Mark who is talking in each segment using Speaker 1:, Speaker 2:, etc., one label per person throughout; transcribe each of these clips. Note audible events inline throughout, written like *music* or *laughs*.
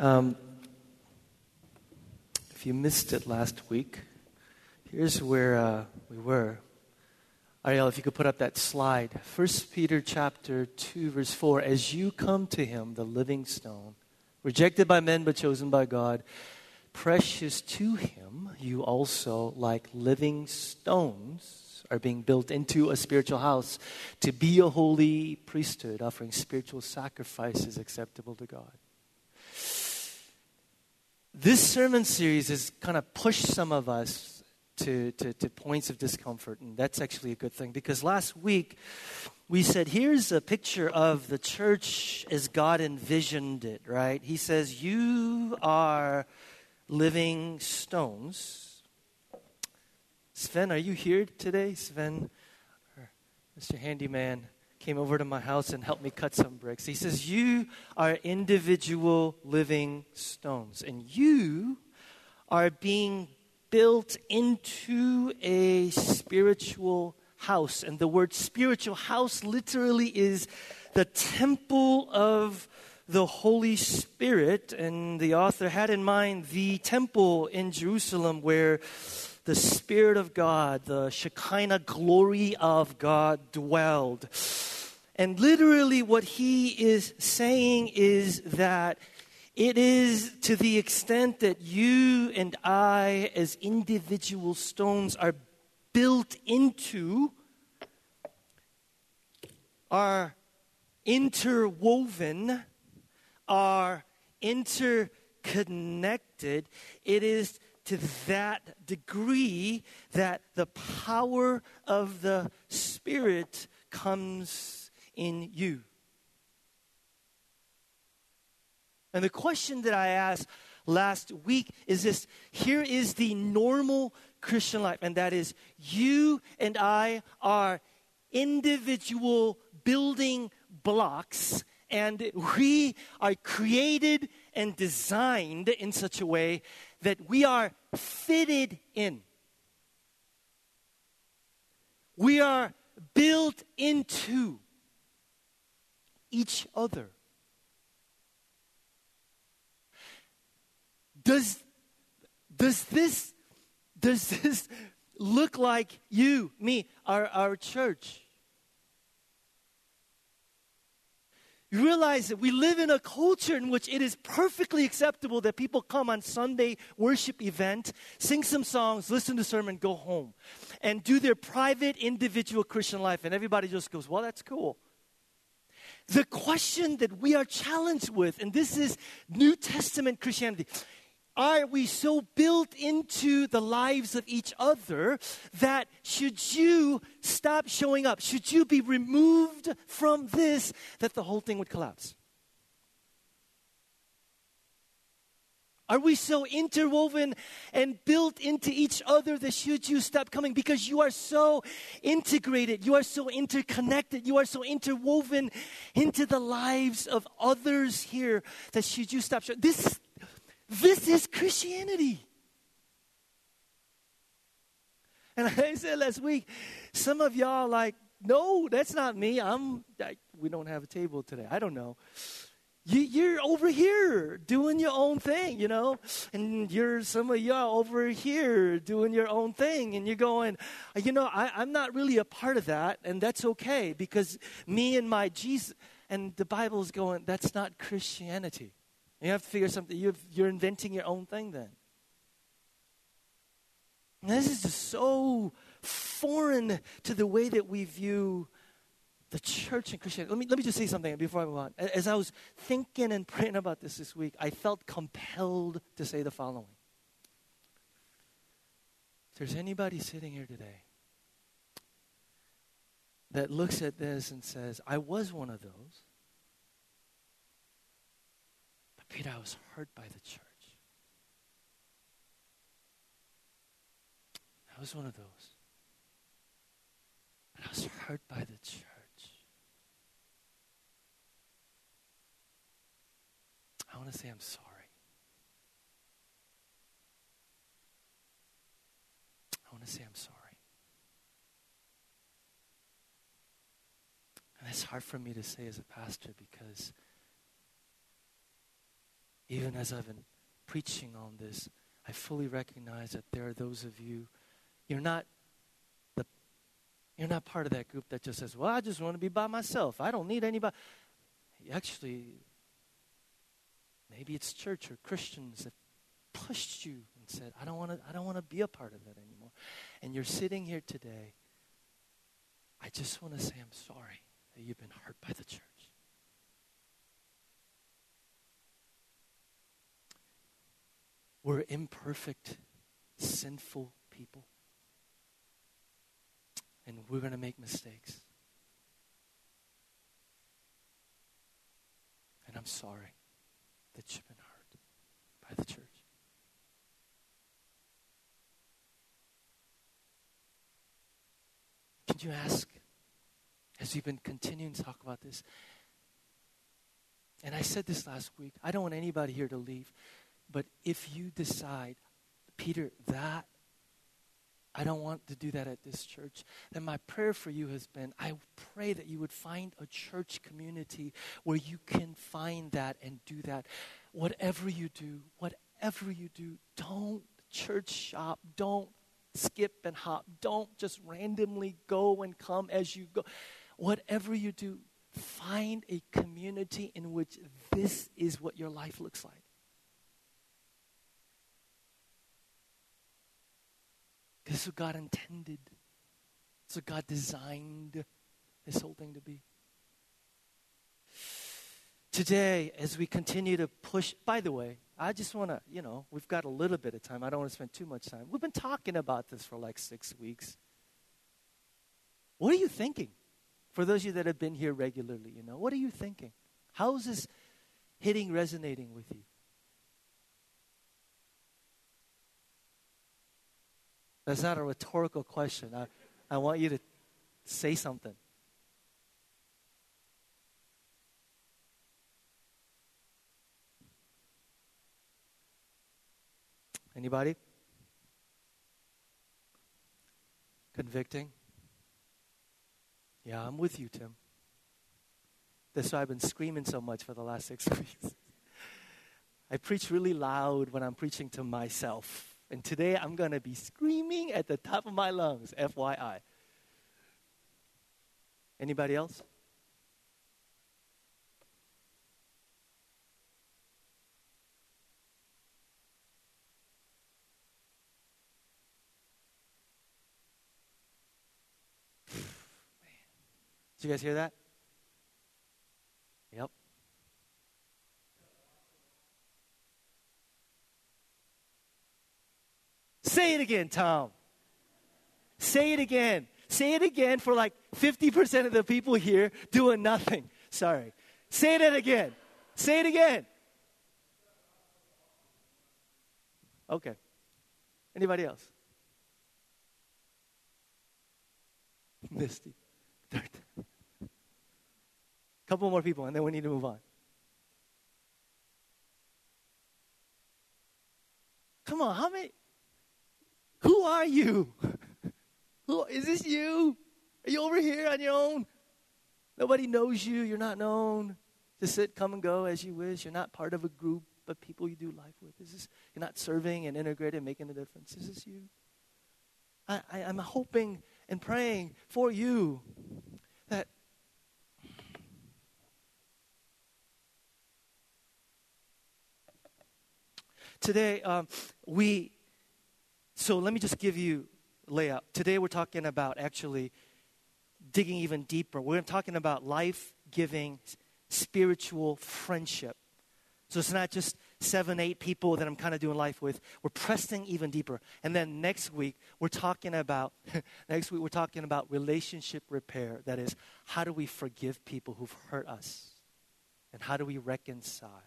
Speaker 1: Um, if you missed it last week, here's where uh, we were. Ariel, if you could put up that slide. 1 Peter chapter 2, verse 4. As you come to him, the living stone, rejected by men but chosen by God, precious to him, you also, like living stones, are being built into a spiritual house to be a holy priesthood, offering spiritual sacrifices acceptable to God this sermon series has kind of pushed some of us to, to, to, points of discomfort, and that's actually a good thing because last week we said, here's a picture of the church as God envisioned it, right? He says, You are living stones. Sven, are you here today? Sven, Mr. Handyman came over to my house and helped me cut some bricks. He says, You are individual living stones, and you are being built into a spiritual house. And the word spiritual house literally is the temple of the Holy Spirit. And the author had in mind the temple in Jerusalem where the Spirit of God, the Shekinah glory of God dwelled. And literally, what he is saying is that it is to the extent that you and I, as individual stones, are built into, are interwoven, are interconnected. It is to that degree that the power of the Spirit comes in you. And the question that I asked last week is this here is the normal Christian life, and that is you and I are individual building blocks, and we are created and designed in such a way that we are fitted in. We are built into each other. Does, does this does this look like you, me, our, our church? You realize that we live in a culture in which it is perfectly acceptable that people come on Sunday worship event, sing some songs, listen to sermon, go home, and do their private individual Christian life, and everybody just goes, "Well, that's cool." The question that we are challenged with, and this is New Testament Christianity, are we so built into the lives of each other that should you stop showing up, should you be removed from this, that the whole thing would collapse? Are we so interwoven and built into each other that should you stop coming? Because you are so integrated, you are so interconnected, you are so interwoven into the lives of others here that should you stop? This, this is Christianity. And *laughs* I said last week, some of y'all like, no, that's not me. I'm. I, we don't have a table today. I don't know you, are over here doing your own thing, you know, and you're some of y'all over here doing your own thing, and you're going, uh, you know, I, I'm not really a part of that, and that's okay because me and my Jesus, and the Bible is going, that's not Christianity. You have to figure something. you you're inventing your own thing then. And this is just so foreign to the way that we view the church and Christianity. Let me, let me just say something before I move on. As I was thinking and praying about this this week, I felt compelled to say the following. If there's anybody sitting here today that looks at this and says, I was one of those, but Peter, I was hurt by the church. I was one of those. But I was hurt by the church. I want to say I'm sorry. I want to say I'm sorry. And it's hard for me to say as a pastor because even as I've been preaching on this, I fully recognize that there are those of you, you're not the you're not part of that group that just says, Well, I just want to be by myself. I don't need anybody. Actually, maybe it's church or Christians that pushed you and said, I don't want to I don't want to be a part of that anymore. And you're sitting here today. I just want to say I'm sorry that you've been hurt by the church. We're imperfect, sinful people. And we're going to make mistakes. And I'm sorry been hurt by the church. Can you ask, as we've been continuing to talk about this, and I said this last week, I don't want anybody here to leave but if you decide, Peter, that I don't want to do that at this church, then my prayer for you has been I pray that you would find a church community where you can find that and do that. Whatever you do, whatever you do, don't church shop, don't skip and hop, don't just randomly go and come as you go. Whatever you do, find a community in which this is what your life looks like. This is what God intended. This is what God designed this whole thing to be. Today, as we continue to push, by the way, I just want to, you know, we've got a little bit of time. I don't want to spend too much time. We've been talking about this for like six weeks. What are you thinking? For those of you that have been here regularly, you know, what are you thinking? How is this hitting, resonating with you? That's not a rhetorical question. I, I want you to say something. Anybody? Convicting? Yeah, I'm with you, Tim. That's why I've been screaming so much for the last six *laughs* weeks. I preach really loud when I'm preaching to myself. And today I'm going to be screaming at the top of my lungs, FYI. Anybody else? *sighs* Did you guys hear that? Say it again, Tom. Say it again. Say it again for like 50% of the people here doing nothing. Sorry. Say it again. Say it again. Okay. Anybody else? *laughs* Misty. Third. Couple more people, and then we need to move on. Come on, how many? Who are you? Who, is this you? Are you over here on your own? Nobody knows you. You're not known. Just sit, come and go as you wish. You're not part of a group of people you do life with. Is this, you're not serving and integrated, making a difference. This Is this you? I, I, I'm hoping and praying for you that today um, we so let me just give you layout. Today we're talking about actually digging even deeper. We're talking about life giving spiritual friendship. So it's not just seven, eight people that I'm kind of doing life with. We're pressing even deeper. And then next week, we're talking about, *laughs* next week, we're talking about relationship repair. That is, how do we forgive people who've hurt us? And how do we reconcile?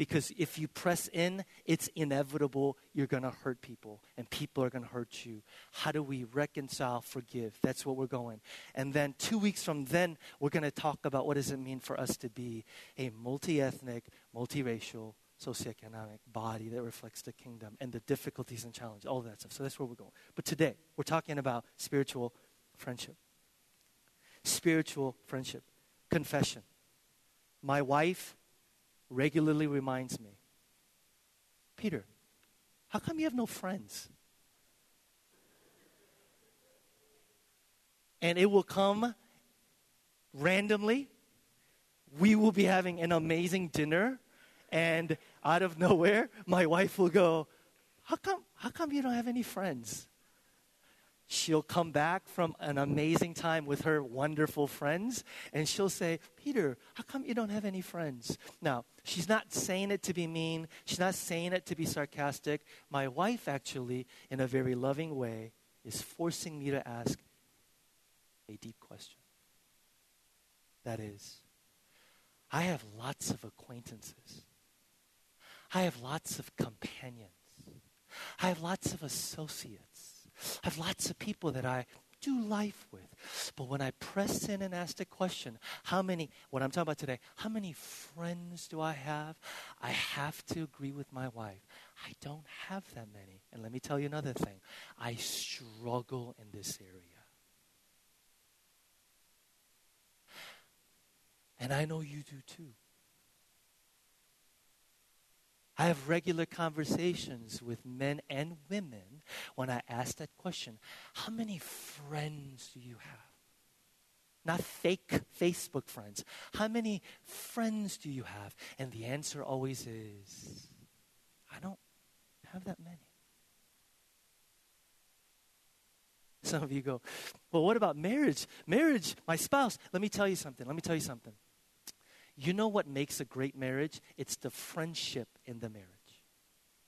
Speaker 1: Because if you press in, it's inevitable you're going to hurt people and people are going to hurt you. How do we reconcile, forgive? That's what we're going. And then 2 weeks from then, we're going to talk about what does it mean for us to be a multi-ethnic, multiracial, socioeconomic body that reflects the kingdom and the difficulties and challenges, all that stuff. So that's where we're going. But today, we're talking about spiritual friendship. Spiritual friendship. Confession. My wife regularly reminds me Peter, how come you have no friends? And it will come randomly. We will be having an amazing dinner, and out of nowhere, my wife will go, How come, how come you don't have any friends? She'll come back from an amazing time with her wonderful friends and she'll say, Peter, how come you don't have any friends? Now, she's not saying it to be mean, she's not saying it to be sarcastic. My wife, actually, in a very loving way, is forcing me to ask a deep question. That is, I have lots of acquaintances. I have lots of companions. I have lots of associates. I have lots of people that I do life with. But when I press in and ask the question, how many, what I'm talking about today, how many friends do I have? I have to agree with my wife. I don't have that many. And let me tell you another thing I struggle in this area. And I know you do too. I have regular conversations with men and women when I ask that question How many friends do you have? Not fake Facebook friends. How many friends do you have? And the answer always is I don't have that many. Some of you go, Well, what about marriage? Marriage, my spouse. Let me tell you something. Let me tell you something. You know what makes a great marriage? It's the friendship in the marriage.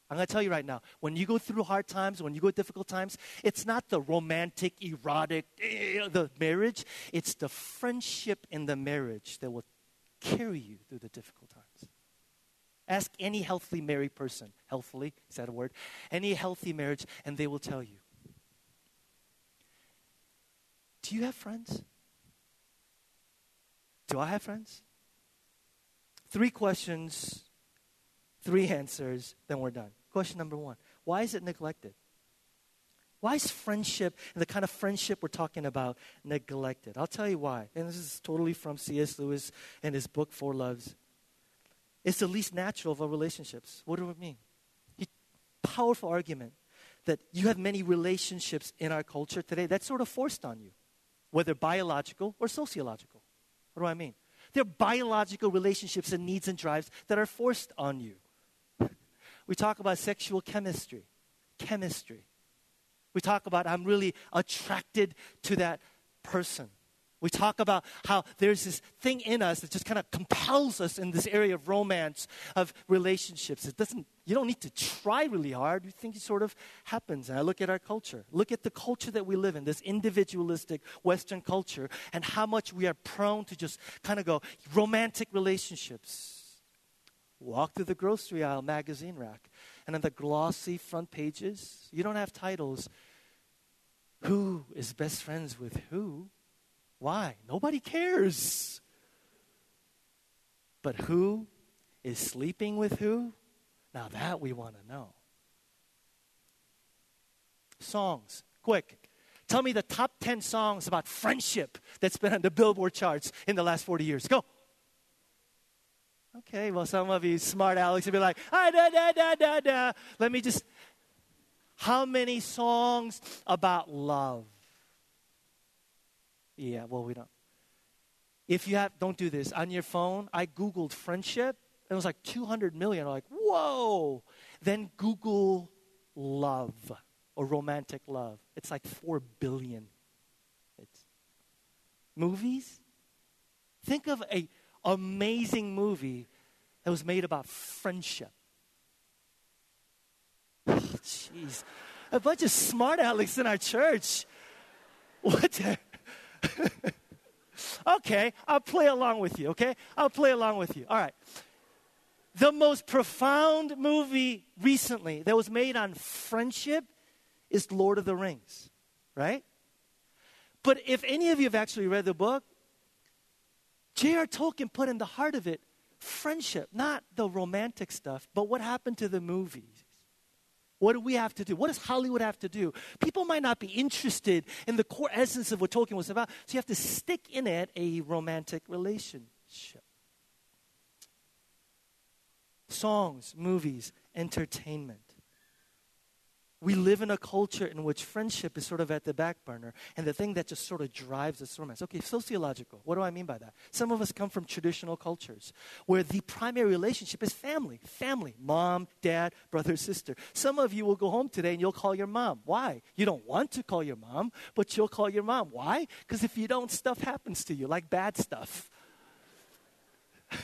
Speaker 1: I'm going to tell you right now, when you go through hard times, when you go difficult times, it's not the romantic, erotic, eh, the marriage. It's the friendship in the marriage that will carry you through the difficult times. Ask any healthy married person, healthily, is that a word? Any healthy marriage, and they will tell you. Do you have friends? Do I have friends? Three questions, three answers, then we're done. Question number one Why is it neglected? Why is friendship the kind of friendship we're talking about neglected? I'll tell you why. And this is totally from C.S. Lewis and his book, Four Loves. It's the least natural of our relationships. What do I mean? He, powerful argument that you have many relationships in our culture today that's sort of forced on you, whether biological or sociological. What do I mean? They're biological relationships and needs and drives that are forced on you. *laughs* We talk about sexual chemistry, chemistry. We talk about I'm really attracted to that person. We talk about how there's this thing in us that just kind of compels us in this area of romance, of relationships. It doesn't, you don't need to try really hard. You think it sort of happens. And I look at our culture. Look at the culture that we live in, this individualistic Western culture, and how much we are prone to just kind of go romantic relationships. Walk through the grocery aisle magazine rack, and on the glossy front pages, you don't have titles. Who is best friends with who? Why? Nobody cares. But who is sleeping with who? Now that we want to know. Songs, quick. Tell me the top 10 songs about friendship that's been on the Billboard charts in the last 40 years. Go. Okay, well, some of you smart Alex will be like, ah, da, da, da, da, da. Let me just. How many songs about love? Yeah, well, we don't. If you have, don't do this. On your phone, I Googled friendship. And it was like 200 million. I'm like, whoa. Then Google love or romantic love. It's like 4 billion. It's movies. Think of a amazing movie that was made about friendship. *sighs* Jeez. a bunch of smart Alex in our church. *laughs* What the? *laughs* okay, I'll play along with you, okay? I'll play along with you. All right. The most profound movie recently that was made on friendship is Lord of the Rings, right? But if any of you have actually read the book, J.R. Tolkien put in the heart of it friendship, not the romantic stuff, but what happened to the movies. What do we have to do? What does Hollywood have to do? People might not be interested in the core essence of what Tolkien was about, so you have to stick in it a romantic relationship. songs, movies, entertainment. We live in a culture in which friendship is sort of at the back burner, and the thing that just sort of drives us romance. Okay, sociological. What do I mean by that? Some of us come from traditional cultures where the primary relationship is family. Family. Mom, dad, brother, sister. Some of you will go home today and you'll call your mom. Why? You don't want to call your mom, but you'll call your mom. Why? Because if you don't, stuff happens to you, like bad stuff. *laughs*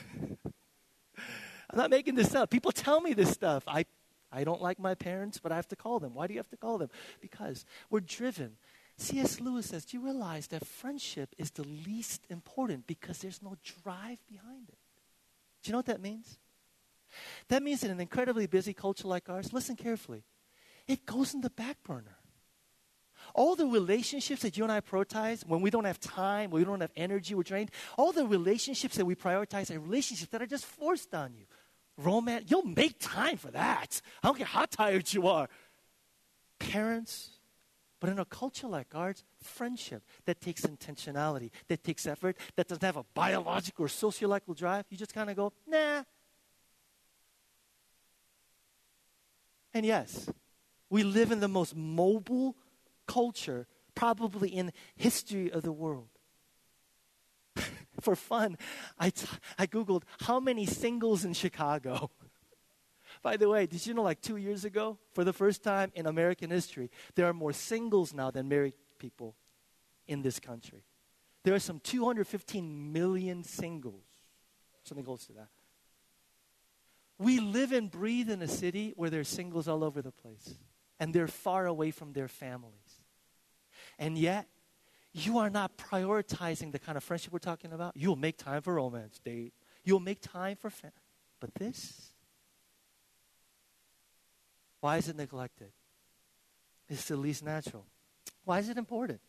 Speaker 1: I'm not making this up. People tell me this stuff. I I don't like my parents, but I have to call them. Why do you have to call them? Because we're driven. C.S. Lewis says, Do you realize that friendship is the least important because there's no drive behind it? Do you know what that means? That means in an incredibly busy culture like ours, listen carefully, it goes in the back burner. All the relationships that you and I prioritize when we don't have time, when we don't have energy, we're drained, all the relationships that we prioritize are relationships that are just forced on you romance, you'll make time for that. I don't care how tired you are. Parents, but in a culture like ours, friendship that takes intentionality, that takes effort, that doesn't have a biological or sociological drive, you just kind of go, nah. And yes, we live in the most mobile culture probably in history of the world for fun, I, t- I Googled how many singles in Chicago. *laughs* By the way, did you know like two years ago, for the first time in American history, there are more singles now than married people in this country? There are some 215 million singles, something close to that. We live and breathe in a city where there's singles all over the place, and they're far away from their families. And yet, you are not prioritizing the kind of friendship we're talking about. You'll make time for romance date. You'll make time for family. But this, why is it neglected? It's the least natural. Why is it important?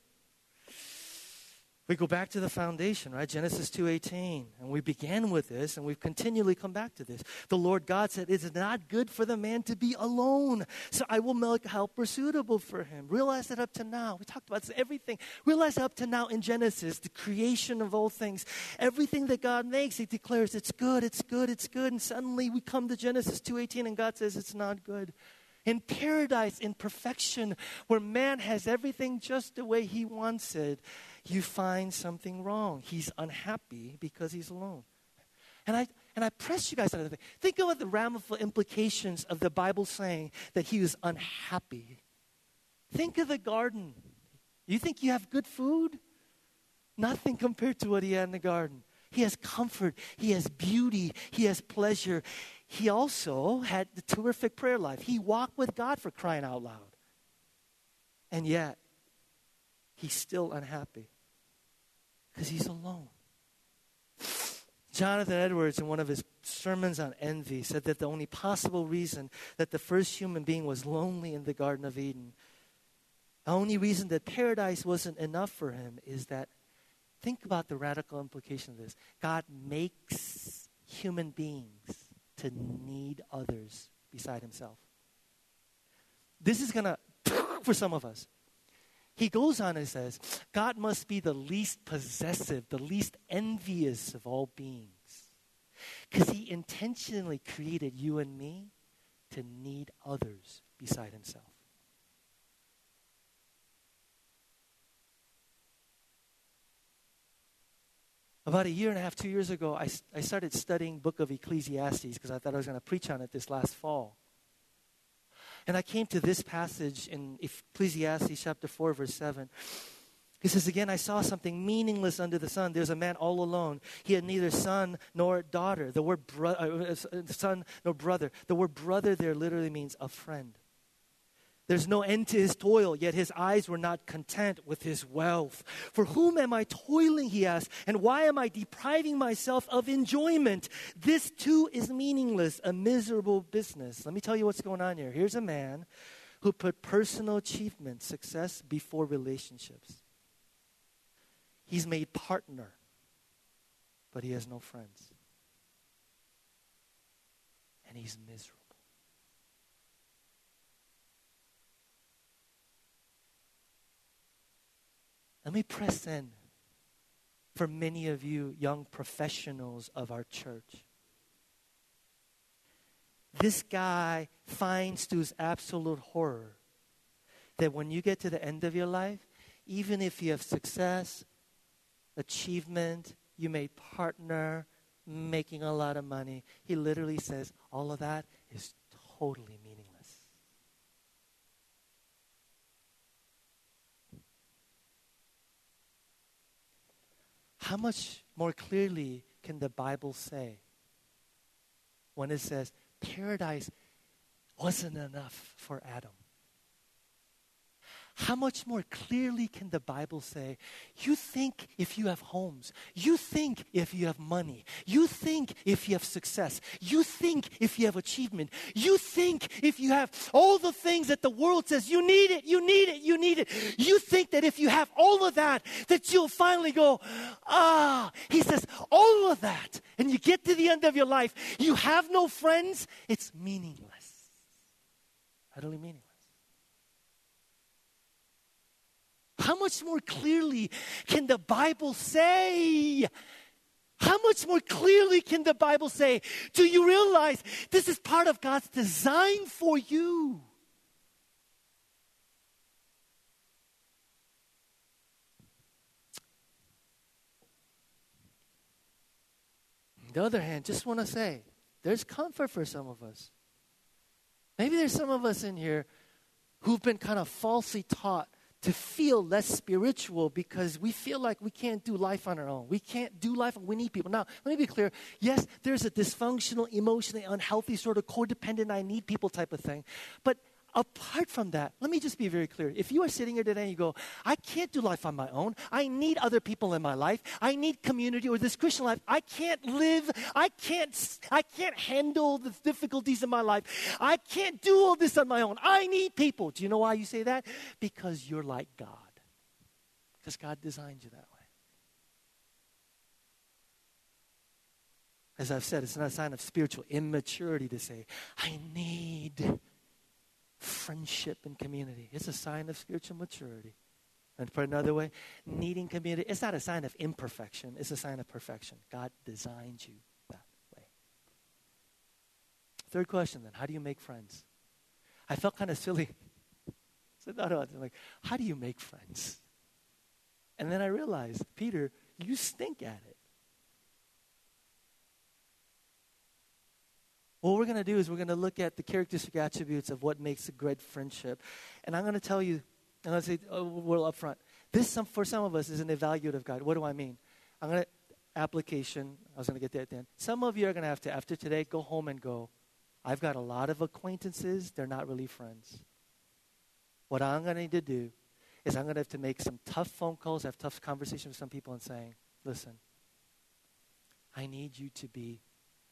Speaker 1: We go back to the foundation right? Genesis 2.18 and we began with this and we've continually come back to this. The lord god said it is not good for the man to be alone so i will make a helper suitable for him. Realize that up to now we talked about this, everything. Realize up to now in genesis the creation of all things everything that god makes he declares it's good it's good it's good. And suddenly we come to genesis 2.18 and god says it's not good. In paradise, in perfection, where man has everything just the way he wants it, you find something wrong. He's unhappy because he's alone. And I, and I press you guys on that. Think about the ramifications implications of the Bible saying that he was unhappy. Think of the garden. You think you have good food? Nothing compared to what he had in the garden. He has comfort, he has beauty, he has pleasure. He also had the terrific prayer life. He walked with God for crying out loud. And yet, he's still unhappy because he's alone. Jonathan Edwards, in one of his sermons on envy, said that the only possible reason that the first human being was lonely in the Garden of Eden, the only reason that paradise wasn't enough for him is that, think about the radical implication of this God makes human beings to need others beside himself. This is going *laughs* to, for some of us, he goes on and says, God must be the least possessive, the least envious of all beings. Because he intentionally created you and me to need others beside himself. About a year and a half, two years ago, I, I started studying book of Ecclesiastes because I thought I was going to preach on it this last fall. And I came to this passage in Ecclesiastes chapter 4, verse 7. He says, Again, I saw something meaningless under the sun. There's a man all alone. He had neither son nor daughter. The word bro- uh, uh son nor brother. The word brother there literally means a friend. There's no end to his toil, yet his eyes were not content with his wealth. For whom am I toiling, he asked, and why am I depriving myself of enjoyment? This too is meaningless, a miserable business. Let me tell you what's going on here. Here's a man who put personal achievement, success, before relationships. He's made partner, but he has no friends. And he's miserable. Let me press in for many of you young professionals of our church. this guy finds to his absolute horror that when you get to the end of your life, even if you have success, achievement, you made partner, making a lot of money, he literally says all of that is totally meaningless. How much more clearly can the Bible say when it says paradise wasn't enough for Adam? How much more clearly can the Bible say, you think if you have homes, you think if you have money, you think if you have success, you think if you have achievement, you think if you have all the things that the world says, you need it, you need it, you need it. You think that if you have all of that, that you'll finally go, ah, he says, all of that, and you get to the end of your life, you have no friends, it's meaningless. Utterly meaningless. How much more clearly can the Bible say? How much more clearly can the Bible say? Do you realize this is part of God's design for you? On the other hand, just want to say there's comfort for some of us. Maybe there's some of us in here who've been kind of falsely taught to feel less spiritual because we feel like we can't do life on our own. We can't do life, we need people. Now, let me be clear. Yes, there's a dysfunctional, emotionally unhealthy, sort of codependent, I need people type of thing. But apart from that, let me just be very clear. If you are sitting here today and you go, I can't do life on my own. I need other people in my life. I need community or this Christian life. I can't live. I can't, I can't handle the difficulties in my life. I can't do all this on my own. I need people. Do you know why you say that? Because you're like God. Because God designed you that way. As I've said, it's not a sign of spiritual immaturity to say, I need friendship and community. It's a sign of spiritual maturity. And put another way, needing community, it's not a sign of imperfection, it's a sign of perfection. God designed you that way. Third question then, how do you make friends? I felt kind of silly. *laughs* so no, no, I'm like, how do you make friends? And then I realized, Peter, you stink at it. What we're going to do is we're going to look at the characteristic attributes of what makes a great friendship. And I'm going to tell you, and I'll say oh, well up front, this some, for some of us is an evaluative guide. What do I mean? I'm going to, application, I was going to get there at the end. Some of you are going to have to, after today, go home and go, I've got a lot of acquaintances, they're not really friends. What I'm going to need to do is I'm going to have to make some tough phone calls, have tough conversations with some people and saying, listen, I need you to be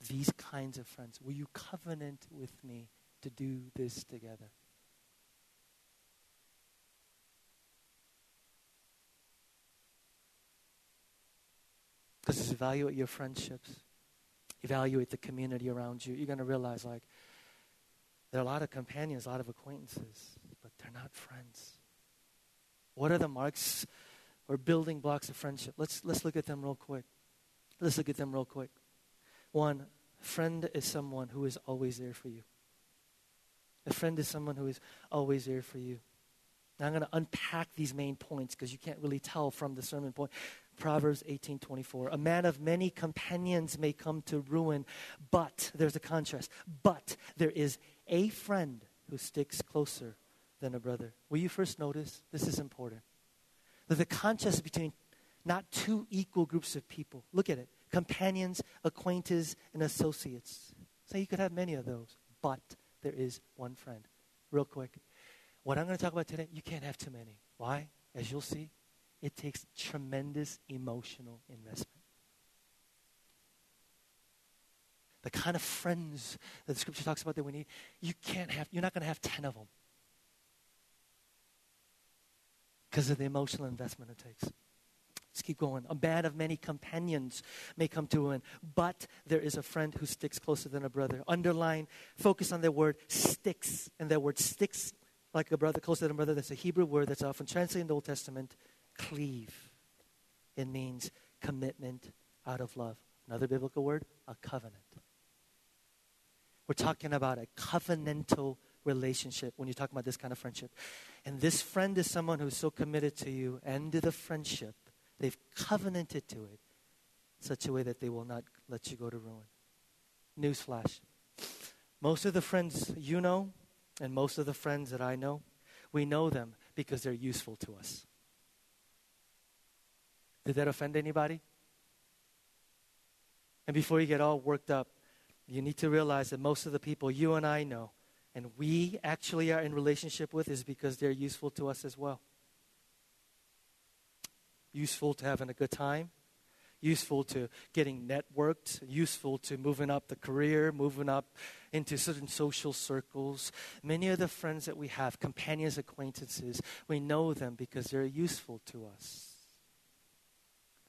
Speaker 1: these kinds of friends? Will you covenant with me to do this together? Because evaluate your friendships, evaluate the community around you. You're going to realize, like, there are a lot of companions, a lot of acquaintances, but they're not friends. What are the marks or building blocks of friendship? Let's, let's look at them real quick. Let's look at them real quick. One, friend is someone who is always there for you. A friend is someone who is always there for you. Now I'm going to unpack these main points because you can't really tell from the sermon point. Proverbs 18:24. A man of many companions may come to ruin, but there's a contrast. But there is a friend who sticks closer than a brother. Will you first notice this is important? That the contrast between not two equal groups of people. Look at it companions, acquaintances, and associates. So you could have many of those, but there is one friend. Real quick. What I'm going to talk about today, you can't have too many. Why? As you'll see, it takes tremendous emotional investment. The kind of friends that the scripture talks about that we need, you can't have, you're not going to have 10 of them because of the emotional investment it takes. Let's keep going. A band of many companions may come to an, but there is a friend who sticks closer than a brother. Underline, focus on the word sticks. And that word sticks like a brother, closer than a brother. That's a Hebrew word that's often translated in the Old Testament, cleave. It means commitment out of love. Another biblical word, a covenant. We're talking about a covenantal relationship when you're talking about this kind of friendship. And this friend is someone who's so committed to you and to the friendship, they've covenanted to it such a way that they will not let you go to ruin. Newsflash. Most of the friends you know, and most of the friends that I know, we know them because they're useful to us. Did that offend anybody? And before you get all worked up, you need to realize that most of the people you and I know and we actually are in relationship with is because they're useful to us as well. Useful to having a good time, useful to getting networked, useful to moving up the career, moving up into certain social circles. Many of the friends that we have, companions, acquaintances, we know them because they're useful to us.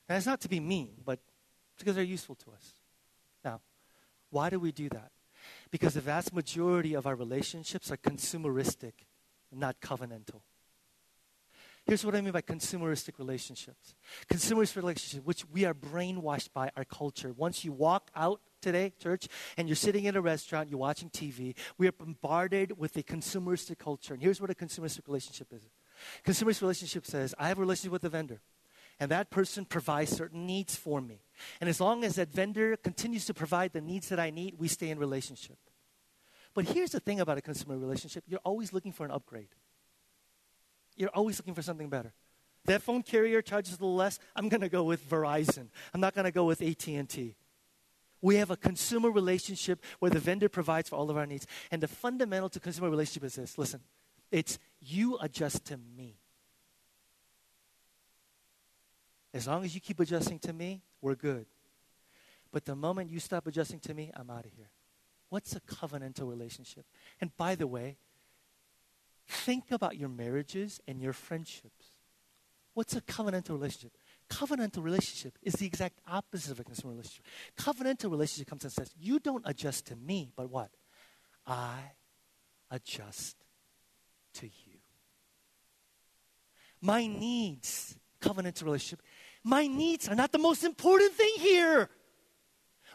Speaker 1: And it's not to be mean, but because they're useful to us. Now, why do we do that? Because the vast majority of our relationships are consumeristic, not covenantal. Here's what I mean by consumeristic relationships. Consumerist relationships, which we are brainwashed by our culture. Once you walk out today, church, and you're sitting in a restaurant, you're watching TV, we are bombarded with a consumeristic culture. And here's what a consumeristic relationship is. Consumeristic relationship says, I have a relationship with a vendor and that person provides certain needs for me. And as long as that vendor continues to provide the needs that I need, we stay in relationship. But here's the thing about a consumer relationship you're always looking for an upgrade. You're always looking for something better. That phone carrier charges a little less. I'm going to go with Verizon. I'm not going to go with AT&T. We have a consumer relationship where the vendor provides for all of our needs. And the fundamental to consumer relationship is this listen, it's you adjust to me. As long as you keep adjusting to me, we're good. But the moment you stop adjusting to me, I'm out of here. What's a covenantal relationship? And by the way, think about your marriages and your friendships. What's a covenantal relationship? Covenantal relationship is the exact opposite of a consumer relationship. Covenantal relationship comes and says, You don't adjust to me, but what? I adjust to you. My needs, covenantal relationship, my needs are not the most important thing here.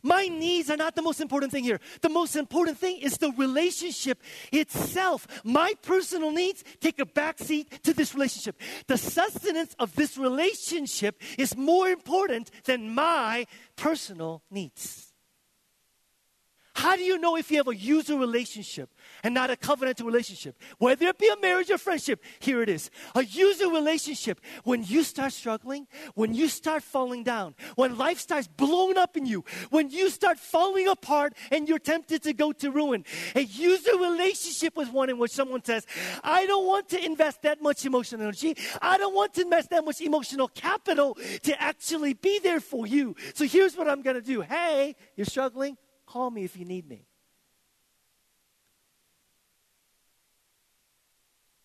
Speaker 1: My needs are not the most important thing here. The most important thing is the relationship itself. My personal needs take a backseat to this relationship. The sustenance of this relationship is more important than my personal needs. How do you know if you have a user relationship and not a covenantal relationship? Whether it be a marriage or friendship, here it is. A user relationship, when you start struggling, when you start falling down, when life starts blowing up in you, when you start falling apart and you're tempted to go to ruin. A user relationship with one in which someone says, I don't want to invest that much emotional energy. I don't want to invest that much emotional capital to actually be there for you. So here's what I'm going to do. Hey, you're struggling? Call me if you need me.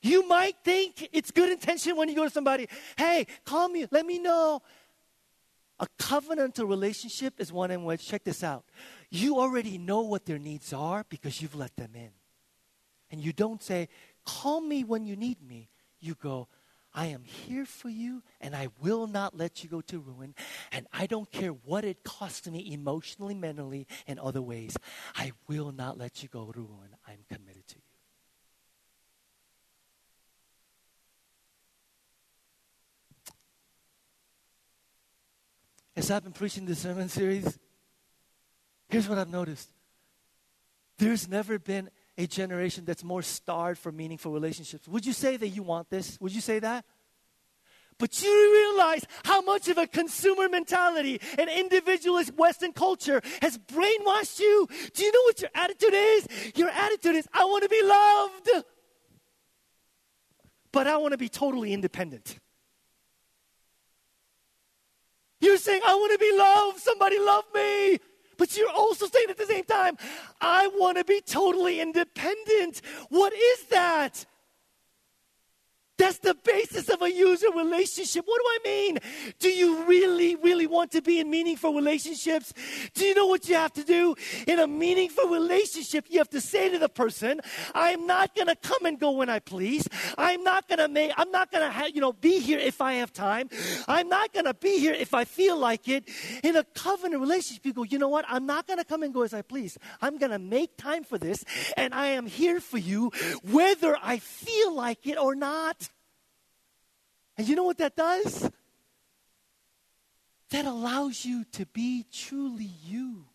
Speaker 1: You might think it's good intention when you go to somebody, hey, call me, let me know. A covenantal relationship is one in which, check this out, you already know what their needs are because you've let them in. And you don't say, call me when you need me. You go, I am here for you and I will not let you go to ruin. And I don't care what it costs me emotionally, mentally, and other ways. I will not let you go to ruin. I'm committed to you. As I've been preaching this sermon series, here's what I've noticed. There's never been a generation that's more starved for meaningful relationships. Would you say that you want this? Would you say that? But you realize how much of a consumer mentality and individualist Western culture has brainwashed you. Do you know what your attitude is? Your attitude is, I want to be loved, but I want to be totally independent. You're saying, I want to be loved, somebody love me. But you're also saying at the same time, I want to be totally independent. What is that? That's the basis of a user relationship. What do I mean? Do you really, really want to be in meaningful relationships? Do you know what you have to do? In a meaningful relationship, you have to say to the person, I'm not going to come and go when I please. I'm not going to make, I'm not going to, ha- you know, be here if I have time. I'm not going to be here if I feel like it. In a covenant relationship, you go, you know what? I'm not going to come and go as I please. I'm going to make time for this, and I am here for you whether I feel like it or not. And you know what that does? That allows you to be truly you.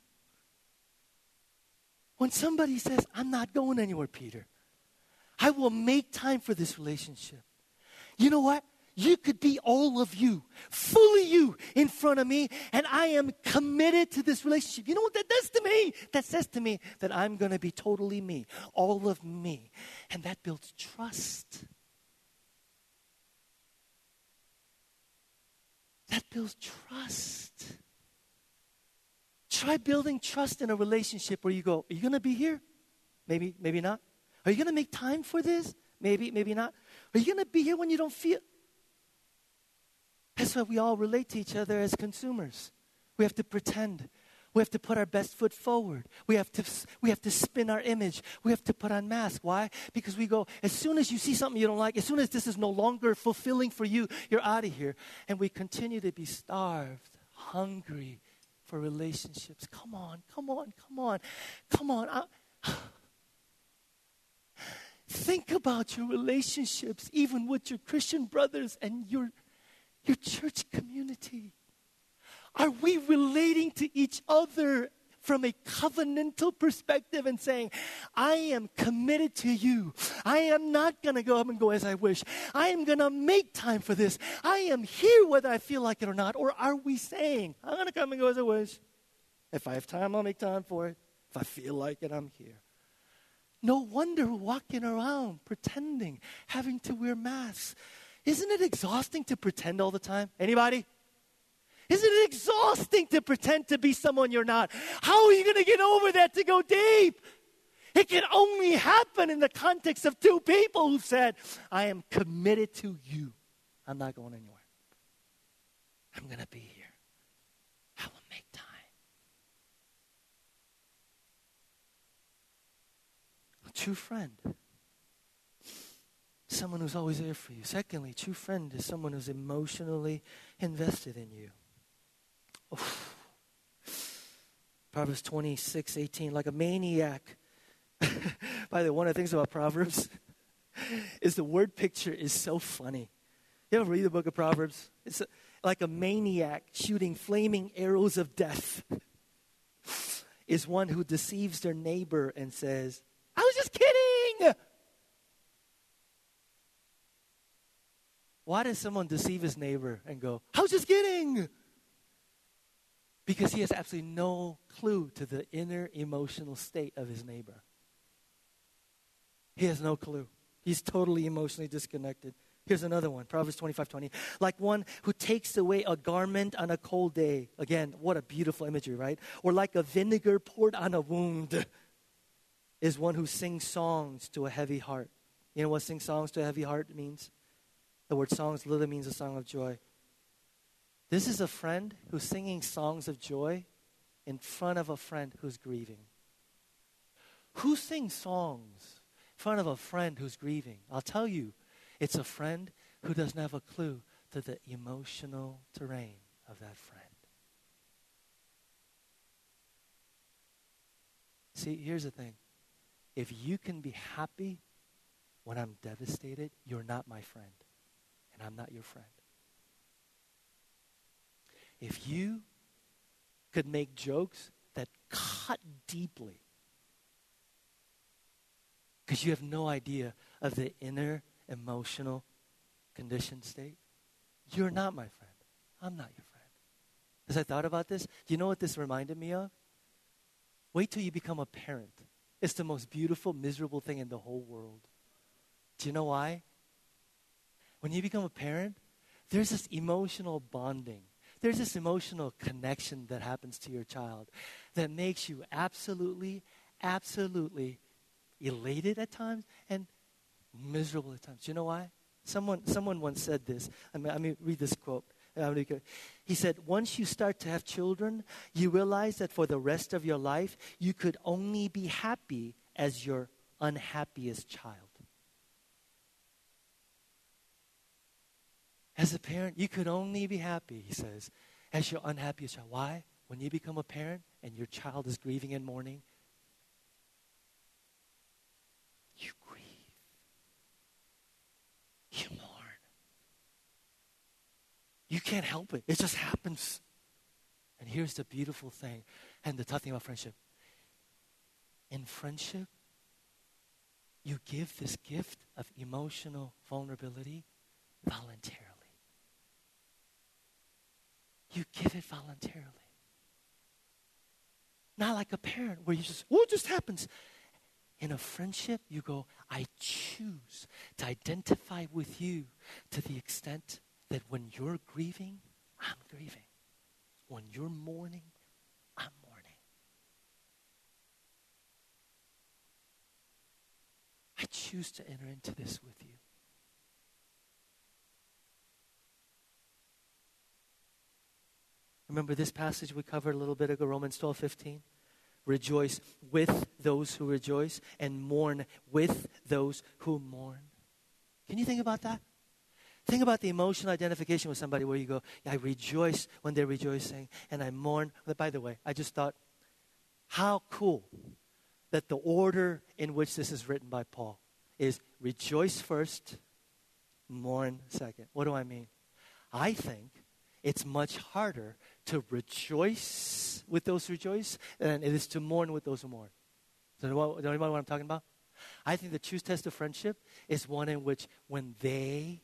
Speaker 1: When somebody says, I'm not going anywhere, Peter, I will make time for this relationship. You know what? You could be all of you, fully you in front of me, and I am committed to this relationship. You know what that does to me? That says to me that I'm going to be totally me, all of me. And that builds trust. That builds trust. Try building trust in a relationship where you go, Are you going to be here? Maybe, maybe not. Are you going to make time for this? Maybe, maybe not. Are you going to be here when you don't feel? That's why we all relate to each other as consumers. We have to pretend. We have to put our best foot forward. We have to, we have to spin our image. We have to put on mask. Why? Because we go, as soon as you see something you don't like, as soon as this is no longer fulfilling for you, you're out of here. And we continue to be starved, hungry for relationships. Come on, come on, come on, come on. I, *sighs* think about your relationships, even with your Christian brothers and your, your church community. Are we relating to each other from a covenantal perspective and saying, I am committed to you. I am not going to go up and go as I wish. I am going to make time for this. I am here whether I feel like it or not. Or are we saying, I'm going to come and go as I wish. If I have time, I'll make time for it. If I feel like it, I'm here. No wonder walking around pretending, having to wear masks. Isn't it exhausting to pretend all the time? Anybody? Isn't it exhausting to pretend to be someone you're not? How are you going to get over that to go deep? It can only happen in the context of two people who said, I am committed to you. I'm not going anywhere. I'm going to be here. I will make time. A true friend. Someone who's always there for you. Secondly, true friend is someone who's emotionally invested in you. Proverbs 26, 18, like a maniac. *laughs* By the way, one of the things about Proverbs *laughs* is the word picture is so funny. You ever read the book of Proverbs? It's like a maniac shooting flaming arrows of death. *laughs* is one who deceives their neighbor and says, I was just kidding. Why does someone deceive his neighbor and go, I was just kidding? Because he has absolutely no clue to the inner emotional state of his neighbor. He has no clue. He's totally emotionally disconnected. Here's another one Proverbs 25 20. Like one who takes away a garment on a cold day. Again, what a beautiful imagery, right? Or like a vinegar poured on a wound is one who sings songs to a heavy heart. You know what sing songs to a heavy heart means? The word songs literally means a song of joy. This is a friend who's singing songs of joy in front of a friend who's grieving. Who sings songs in front of a friend who's grieving? I'll tell you, it's a friend who doesn't have a clue to the emotional terrain of that friend. See, here's the thing. If you can be happy when I'm devastated, you're not my friend, and I'm not your friend. If you could make jokes that cut deeply, because you have no idea of the inner emotional condition state, you're not my friend. I'm not your friend. As I thought about this, you know what this reminded me of? Wait till you become a parent. It's the most beautiful, miserable thing in the whole world. Do you know why? When you become a parent, there's this emotional bonding there's this emotional connection that happens to your child that makes you absolutely, absolutely elated at times and miserable at times. You know why? Someone, someone once said this. I mean, I mean, read this quote. He said, Once you start to have children, you realize that for the rest of your life, you could only be happy as your unhappiest child. As a parent, you could only be happy, he says, as your unhappiest child. Why? When you become a parent and your child is grieving and mourning, you grieve. You mourn. You can't help it. It just happens. And here's the beautiful thing and the tough thing about friendship. In friendship, you give this gift of emotional vulnerability voluntarily. You give it voluntarily. Not like a parent where you just, oh, it just happens. In a friendship, you go, I choose to identify with you to the extent that when you're grieving, I'm grieving. When you're mourning, I'm mourning. I choose to enter into this with you. Remember this passage we covered a little bit ago, Romans 12 15? Rejoice with those who rejoice and mourn with those who mourn. Can you think about that? Think about the emotional identification with somebody where you go, I rejoice when they're rejoicing and I mourn. By the way, I just thought, how cool that the order in which this is written by Paul is rejoice first, mourn second. What do I mean? I think it's much harder to rejoice with those who rejoice and it is to mourn with those who mourn. So, do you know what I'm talking about? I think the true test of friendship is one in which when they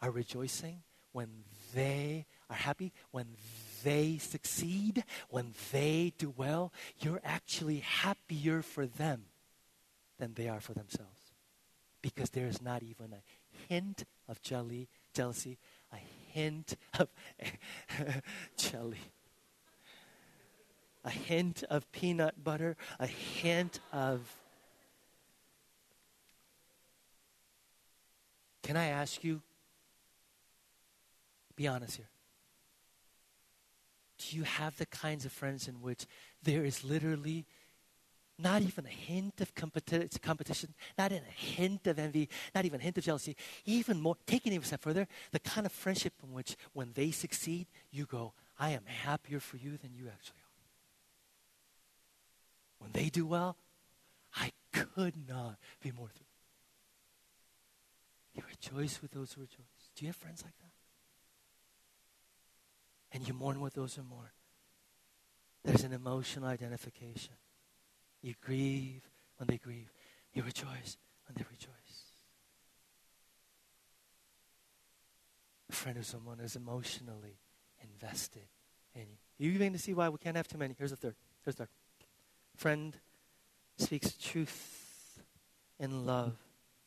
Speaker 1: are rejoicing, when they are happy, when they succeed, when they do well, you're actually happier for them than they are for themselves. Because there is not even a hint of jelly, jealousy, a hint of *laughs* jelly, a hint of peanut butter, a hint of. Can I ask you? Be honest here. Do you have the kinds of friends in which there is literally not even a hint of competi- competition, not even a hint of envy, not even a hint of jealousy. Even more, taking it a step further, the kind of friendship in which when they succeed, you go, I am happier for you than you actually are. When they do well, I could not be more thrilled. You rejoice with those who rejoice. Do you have friends like that? And you mourn with those who mourn. There's an emotional identification. You grieve when they grieve. You rejoice when they rejoice. A friend of someone is emotionally invested in you. You begin to see why we can't have too many. Here's the third. Here's the third. Friend speaks truth in love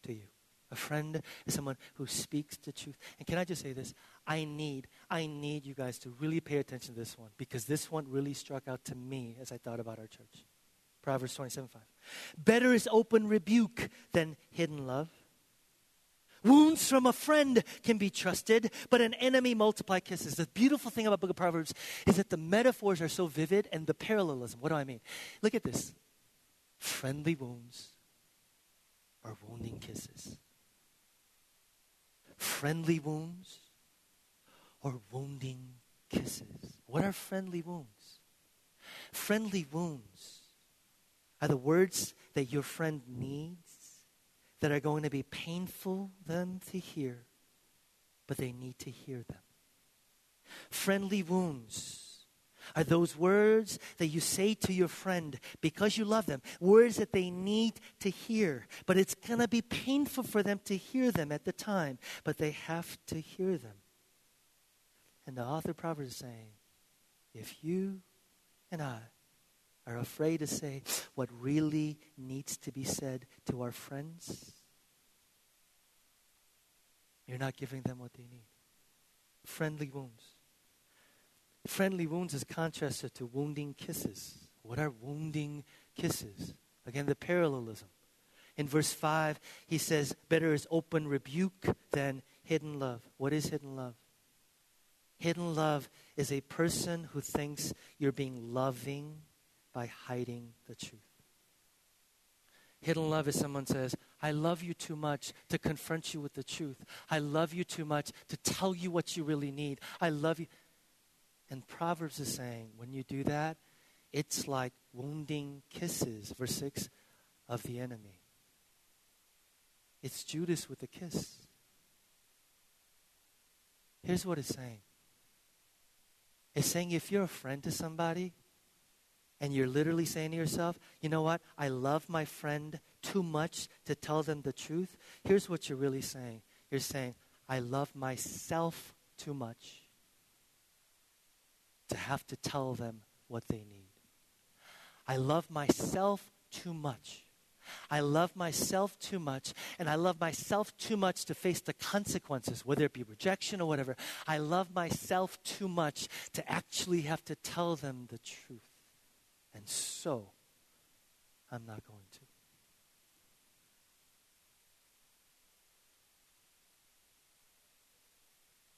Speaker 1: to you. A friend is someone who speaks the truth. And can I just say this? I need, I need you guys to really pay attention to this one because this one really struck out to me as I thought about our church. Proverbs 27 5. Better is open rebuke than hidden love. Wounds from a friend can be trusted, but an enemy multiply kisses. The beautiful thing about book of Proverbs is that the metaphors are so vivid and the parallelism. What do I mean? Look at this. Friendly wounds are wounding kisses. Friendly wounds are wounding kisses. What are friendly wounds? Friendly wounds are the words that your friend needs that are going to be painful them to hear, but they need to hear them. Friendly wounds are those words that you say to your friend because you love them, words that they need to hear, but it's going to be painful for them to hear them at the time, but they have to hear them. And the author of Proverbs is saying, if you and I are afraid to say what really needs to be said to our friends, you're not giving them what they need. Friendly wounds. Friendly wounds is contrasted to wounding kisses. What are wounding kisses? Again, the parallelism. In verse 5, he says, Better is open rebuke than hidden love. What is hidden love? Hidden love is a person who thinks you're being loving by hiding the truth. Hidden love is someone says, I love you too much to confront you with the truth. I love you too much to tell you what you really need. I love you. And Proverbs is saying, when you do that, it's like wounding kisses, verse 6, of the enemy. It's Judas with a kiss. Here's what it's saying it's saying if you're a friend to somebody and you're literally saying to yourself, you know what, I love my friend too much to tell them the truth, here's what you're really saying. You're saying, I love myself too much to have to tell them what they need. I love myself too much I love myself too much, and I love myself too much to face the consequences, whether it be rejection or whatever. I love myself too much to actually have to tell them the truth. And so, I'm not going to.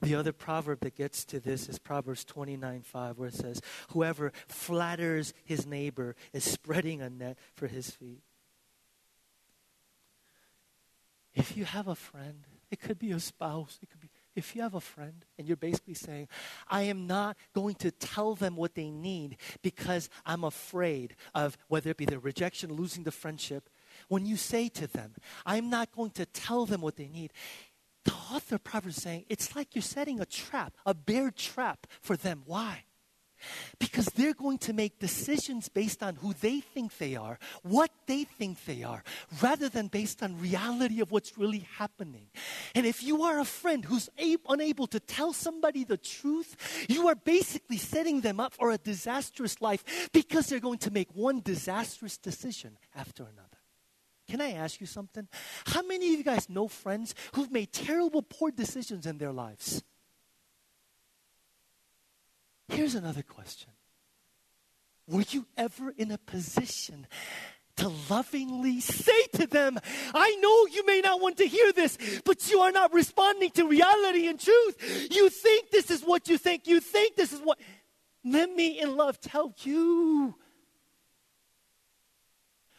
Speaker 1: The other proverb that gets to this is Proverbs 29 5, where it says, Whoever flatters his neighbor is spreading a net for his feet. If you have a friend, it could be a spouse, it could be if you have a friend and you're basically saying, I am not going to tell them what they need because I'm afraid of whether it be the rejection, losing the friendship, when you say to them, I'm not going to tell them what they need, the author of Proverbs is saying, it's like you're setting a trap, a bear trap for them. Why? Because they're going to make decisions based on who they think they are, what they think they are, rather than based on reality of what's really happening. And if you are a friend who's unable to tell somebody the truth, you are basically setting them up for a disastrous life because they're going to make one disastrous decision after another. Can I ask you something? How many of you guys know friends who've made terrible, poor decisions in their lives? Here's another question Were you ever in a position to lovingly say to them, I know you may not want to hear this, but you are not responding to reality and truth. You think this is what you think. You think this is what. Let me in love tell you.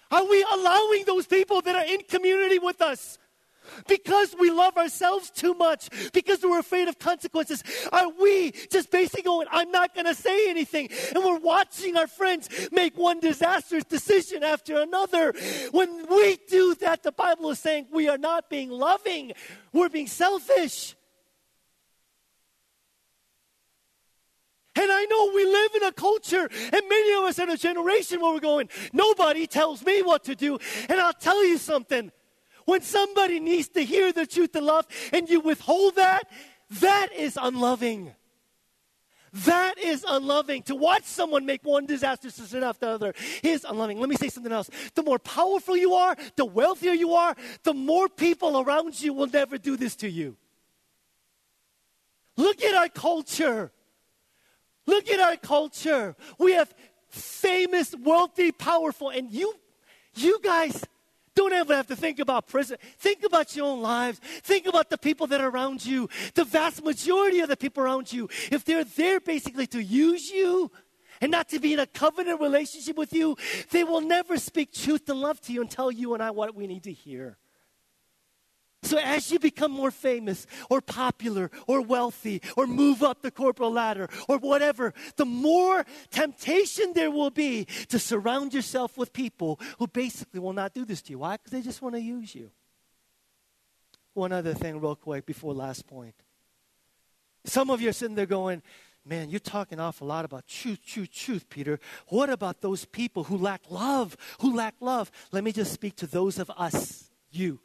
Speaker 1: Are we allowing those people that are in community with us because we love ourselves too much, because we're afraid of consequences, are we just basically going, I'm not going to say anything? And we're watching our friends make one disastrous decision after another. When we do that, the Bible is saying we are not being loving, we're being selfish. And I know we live in a culture, and many of us in a generation where we're going, nobody tells me what to do. And I'll tell you something when somebody needs to hear the truth and love and you withhold that, that is unloving. That is unloving. To watch someone make one disaster decision after another is unloving. Let me say something else. The more powerful you are, the wealthier you are, the more people around you will never do this to you. Look at our culture. Look at our culture. We have famous, wealthy, powerful, and you, you guys don't ever have to think about prison. Think about your own lives. Think about the people that are around you. The vast majority of the people around you, if they're there basically to use you and not to be in a covenant relationship with you, they will never speak truth and love to you and tell you and I what we need to hear. So as you become more famous or popular or wealthy or move up the corporate ladder or whatever, the more temptation there will be to surround yourself with people who basically will not do this to you. Why? Because they just want to use you. One other thing, real quick, before last point. Some of you are sitting there going, Man, you're talking awful lot about truth, truth, truth, Peter. What about those people who lack love? Who lack love? Let me just speak to those of us, you,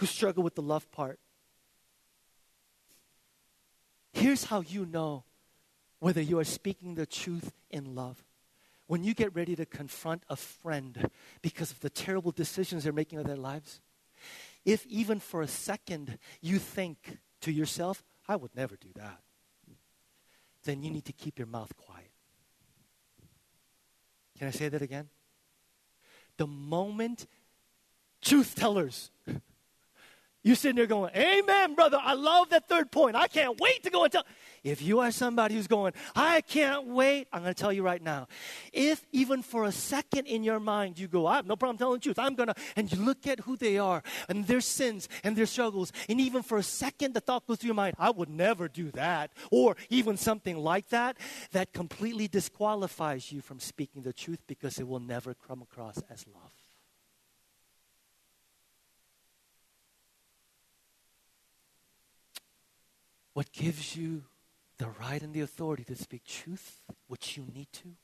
Speaker 1: who struggle with the love part. Here's how you know whether you are speaking the truth in love. When you get ready to confront a friend because of the terrible decisions they're making in their lives, if even for a second you think to yourself, I would never do that, then you need to keep your mouth quiet. Can I say that again? The moment truth tellers. You're sitting there going, Amen, brother. I love that third point. I can't wait to go and tell. If you are somebody who's going, I can't wait, I'm going to tell you right now. If even for a second in your mind you go, I have no problem telling the truth, I'm going to, and you look at who they are and their sins and their struggles, and even for a second the thought goes through your mind, I would never do that, or even something like that, that completely disqualifies you from speaking the truth because it will never come across as love. What gives you the right and the authority to speak truth, which you need to,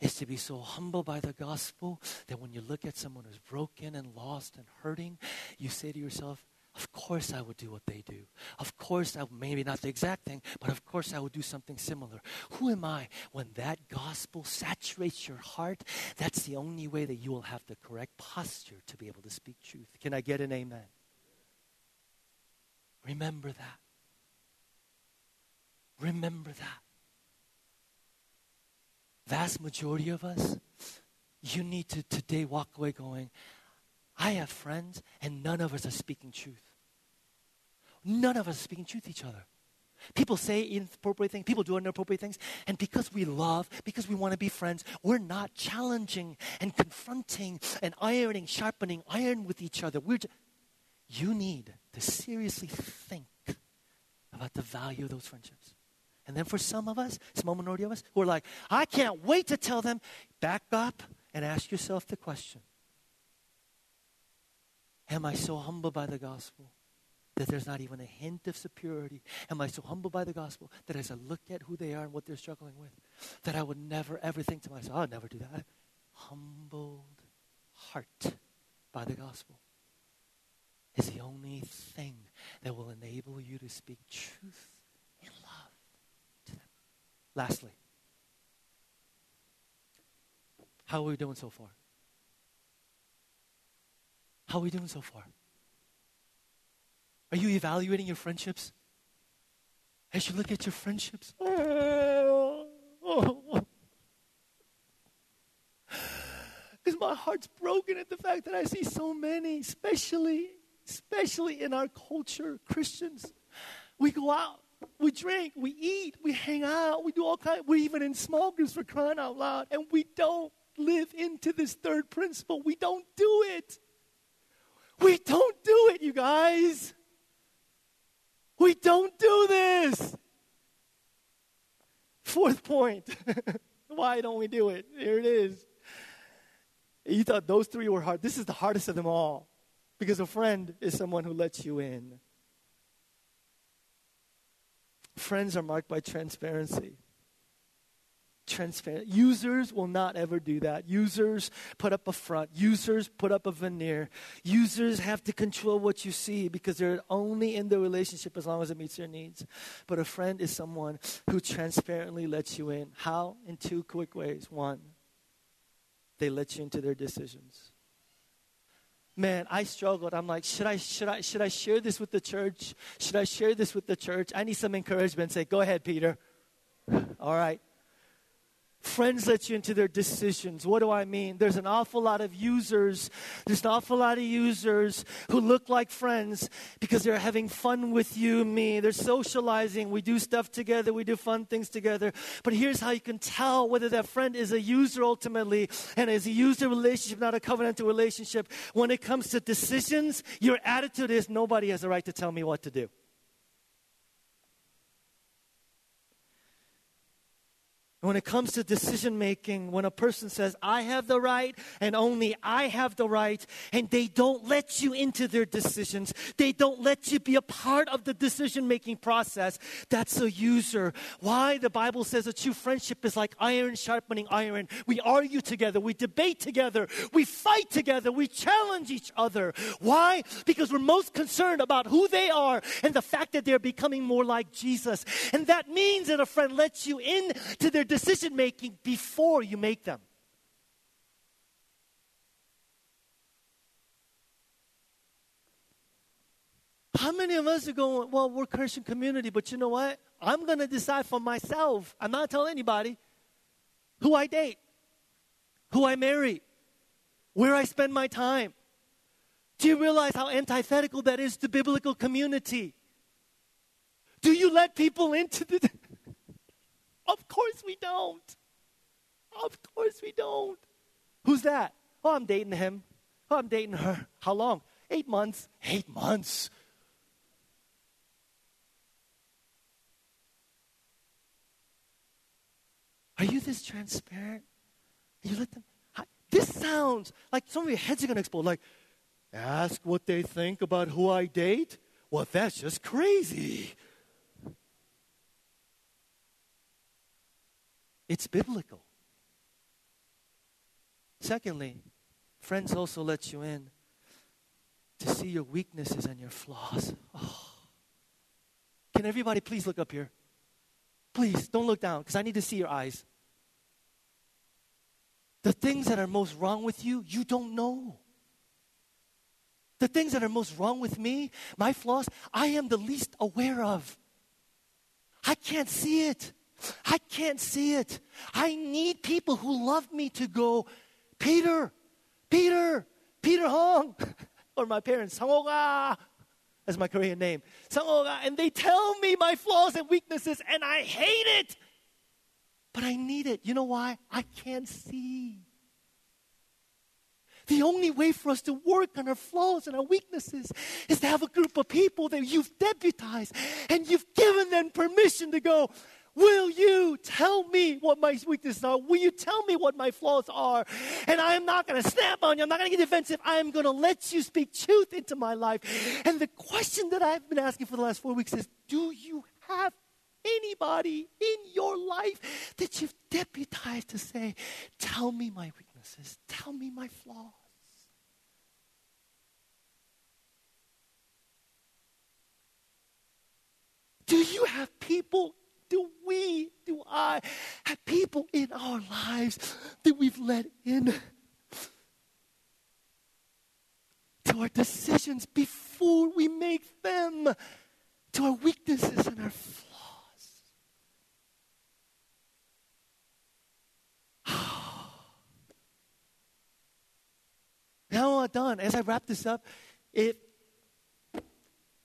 Speaker 1: is to be so humble by the gospel that when you look at someone who's broken and lost and hurting, you say to yourself, of course I would do what they do. Of course I maybe not the exact thing, but of course I would do something similar. Who am I? When that gospel saturates your heart, that's the only way that you will have the correct posture to be able to speak truth. Can I get an amen? Remember that. Remember that. Vast majority of us, you need to today walk away going, I have friends and none of us are speaking truth. None of us are speaking truth to each other. People say inappropriate things, people do inappropriate things, and because we love, because we want to be friends, we're not challenging and confronting and ironing, sharpening iron with each other. We're just, you need to seriously think about the value of those friendships. And then for some of us, small minority of us, who are like, I can't wait to tell them, back up and ask yourself the question Am I so humbled by the gospel that there's not even a hint of superiority? Am I so humbled by the gospel that as I look at who they are and what they're struggling with, that I would never ever think to myself, oh, I'll never do that? Humbled heart by the gospel is the only thing that will enable you to speak truth Lastly, how are we doing so far? How are we doing so far? Are you evaluating your friendships? As you look at your friendships, *sighs* because my heart's broken at the fact that I see so many, especially, especially in our culture, Christians. We go out we drink, we eat, we hang out, we do all kinds. We're even in small groups for crying out loud, and we don't live into this third principle. We don't do it. We don't do it, you guys. We don't do this. Fourth point. *laughs* Why don't we do it? Here it is. You thought those three were hard. This is the hardest of them all because a friend is someone who lets you in. Friends are marked by transparency. Transparent. Users will not ever do that. Users put up a front. Users put up a veneer. Users have to control what you see because they're only in the relationship as long as it meets their needs. But a friend is someone who transparently lets you in. How? In two quick ways. One, they let you into their decisions man, I struggled. I'm like, should I, should I, should I share this with the church? Should I share this with the church? I need some encouragement. Say, go ahead, Peter. All right. Friends let you into their decisions. What do I mean? There's an awful lot of users. There's an awful lot of users who look like friends because they're having fun with you, me. They're socializing. We do stuff together. We do fun things together. But here's how you can tell whether that friend is a user ultimately and is a user relationship, not a covenantal relationship. When it comes to decisions, your attitude is nobody has a right to tell me what to do. When it comes to decision making, when a person says, I have the right and only I have the right, and they don't let you into their decisions, they don't let you be a part of the decision making process, that's a user. Why? The Bible says a true friendship is like iron sharpening iron. We argue together, we debate together, we fight together, we challenge each other. Why? Because we're most concerned about who they are and the fact that they're becoming more like Jesus. And that means that a friend lets you in to their decision making before you make them. How many of us are going, well, we're Christian community, but you know what? I'm going to decide for myself. I'm not telling anybody who I date, who I marry, where I spend my time, Do you realize how antithetical that is to biblical community? Do you let people into the. Of course we don't. Of course we don't. Who's that? Oh, I'm dating him. Oh, I'm dating her. How long? Eight months. Eight months. Are you this transparent? You let them. This sounds like some of your heads are going to explode. Like, ask what they think about who I date? Well, that's just crazy. It's biblical. Secondly, friends also let you in to see your weaknesses and your flaws. Oh. Can everybody please look up here? Please don't look down because I need to see your eyes. The things that are most wrong with you, you don't know. The things that are most wrong with me, my flaws, I am the least aware of. I can't see it. I can't see it. I need people who love me to go, Peter, Peter, Peter Hong, *laughs* or my parents, Sangoga, as my Korean name, Sangoga, and they tell me my flaws and weaknesses, and I hate it. But I need it. You know why? I can't see. The only way for us to work on our flaws and our weaknesses is to have a group of people that you've deputized and you've given them permission to go, Will you tell me what my weaknesses are? Will you tell me what my flaws are? And I am not going to snap on you. I'm not going to get defensive. I am going to let you speak truth into my life. And the question that I've been asking for the last four weeks is Do you have anybody in your life that you've deputized to say, Tell me my weaknesses, tell me my flaws? Do you have people do we, do I have people in our lives that we've let in to our decisions before we make them, to our weaknesses and our flaws? *sighs* now I'm done. As I wrap this up, it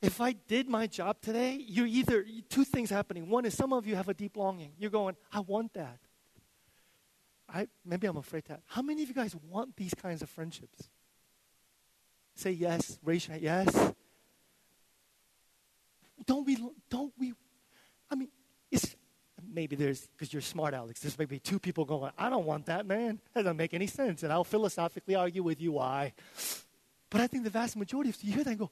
Speaker 1: if I did my job today, you're either two things happening. One is some of you have a deep longing. You're going, I want that. I maybe I'm afraid that. How many of you guys want these kinds of friendships? Say yes. Raise your hand. Yes. Don't we? Don't we? I mean, it's maybe there's because you're smart, Alex. There's maybe two people going. I don't want that, man. That doesn't make any sense, and I'll philosophically argue with you why. But I think the vast majority of you hear that and go,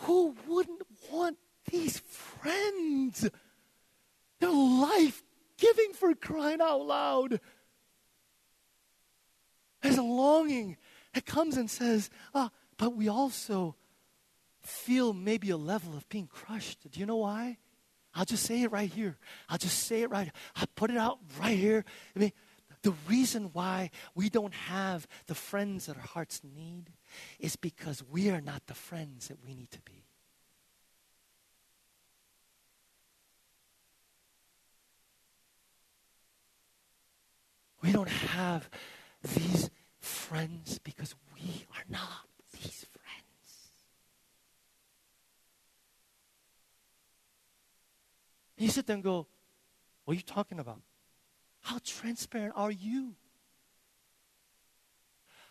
Speaker 1: who wouldn't want these friends? They're life giving for crying out loud. There's a longing that comes and says, ah, but we also feel maybe a level of being crushed. Do you know why? I'll just say it right here. I'll just say it right. I'll put it out right here. I mean, the reason why we don't have the friends that our hearts need is because we are not the friends that we need to be. We don't have these friends because we are not these friends. You sit there and go, What are you talking about? How transparent are you?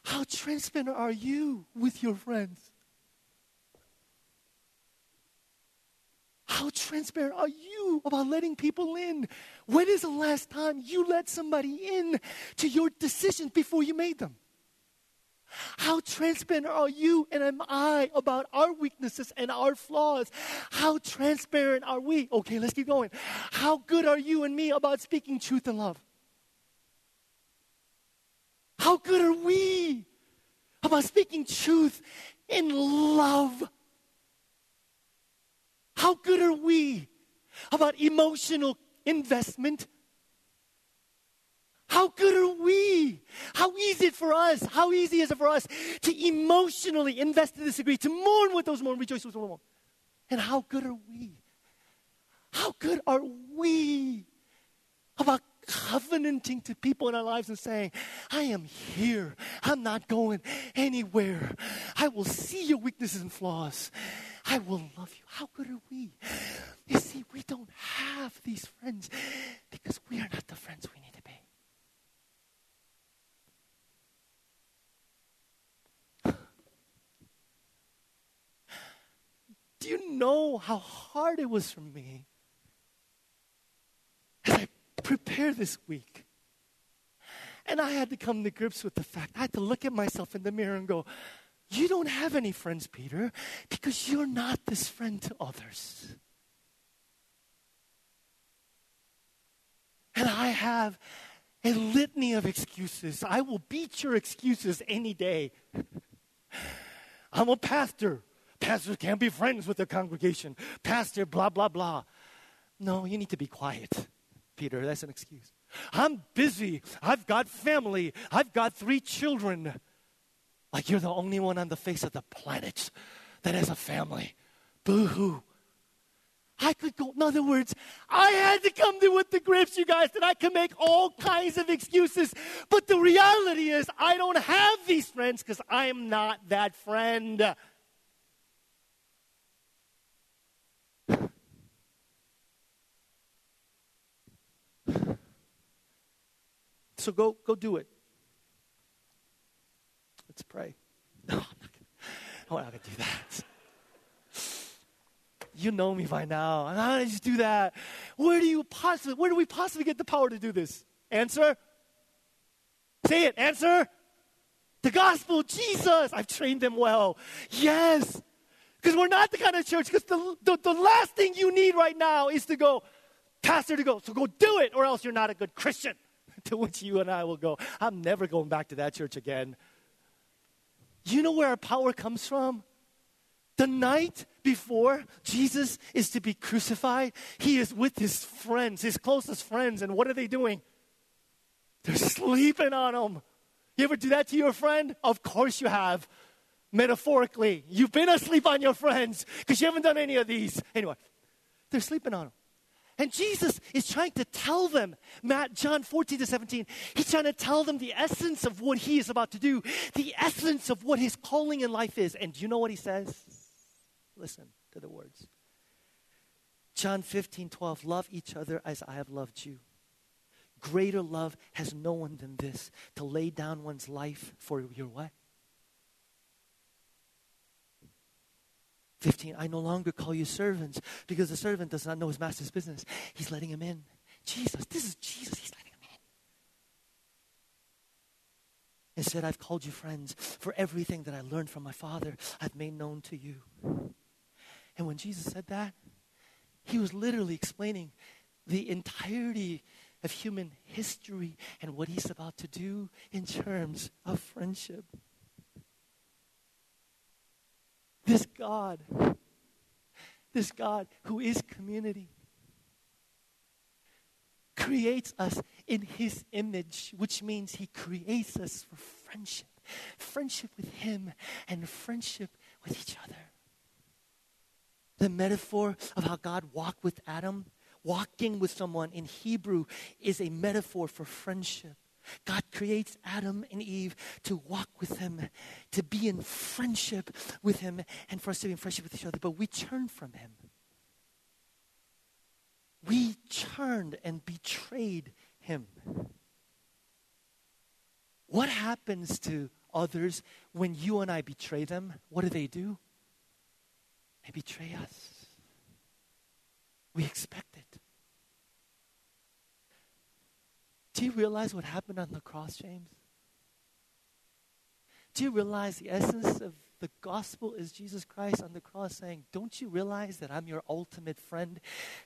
Speaker 1: How transparent are you with your friends? How transparent are you about letting people in? When is the last time you let somebody in to your decisions before you made them? How transparent are you and am I about our weaknesses and our flaws? How transparent are we? Okay, let's keep going. How good are you and me about speaking truth and love? How good are we about speaking truth in love? How good are we about emotional investment? How good are we? How easy it for us? How easy is it for us to emotionally invest in this degree, to mourn with those who mourn, rejoice with those who mourn? And how good are we? How good are we about covenanting to people in our lives and saying, I am here. I'm not going anywhere. I will see your weaknesses and flaws. I will love you. How good are we? You see, we don't have these friends because we are not the friends we need to be. *laughs* Do you know how hard it was for me prepare this week? And I had to come to grips with the fact I had to look at myself in the mirror and go, You don't have any friends, Peter, because you're not this friend to others. And I have a litany of excuses. I will beat your excuses any day. I'm a pastor. Pastors can't be friends with their congregation. Pastor, blah, blah, blah. No, you need to be quiet, Peter. That's an excuse. I'm busy. I've got family. I've got three children. Like you're the only one on the face of the planet that has a family. Boo hoo. I could go, in other words, I had to come to with the grips, you guys, that I can make all kinds of excuses. But the reality is, I don't have these friends because I'm not that friend. So go, go do it. Let's pray. *laughs* No, I'm not going to do that. You know me by now. I'm not going to just do that. Where do you possibly, where do we possibly get the power to do this? Answer? Say it. Answer? The gospel, Jesus. I've trained them well. Yes. Because we're not the kind of church, because the, the, the last thing you need right now is to go, Pastor, to go. So go do it, or else you're not a good Christian. To which you and I will go, I'm never going back to that church again. You know where our power comes from? The night before Jesus is to be crucified, he is with his friends, his closest friends, and what are they doing? They're sleeping on him. You ever do that to your friend? Of course you have. Metaphorically, you've been asleep on your friends because you haven't done any of these. Anyway, they're sleeping on him. And Jesus is trying to tell them, Matt, John 14 to 17, he's trying to tell them the essence of what he is about to do, the essence of what his calling in life is. And do you know what he says? Listen to the words. John 15, 12, love each other as I have loved you. Greater love has no one than this, to lay down one's life for your what? 15, I no longer call you servants because the servant does not know his master's business. He's letting him in. Jesus, this is Jesus. He's letting him in. Instead, I've called you friends for everything that I learned from my Father, I've made known to you. And when Jesus said that, he was literally explaining the entirety of human history and what he's about to do in terms of friendship. This God, this God who is community, creates us in his image, which means he creates us for friendship. Friendship with him and friendship with each other. The metaphor of how God walked with Adam, walking with someone in Hebrew, is a metaphor for friendship. God creates Adam and Eve to walk with Him, to be in friendship with Him, and for us to be in friendship with each other. But we turn from Him. We turned and betrayed Him. What happens to others when you and I betray them? What do they do? They betray us. We expect it. Do you realize what happened on the cross, James? Do you realize the essence of the gospel is Jesus Christ on the cross saying, Don't you realize that I'm your ultimate friend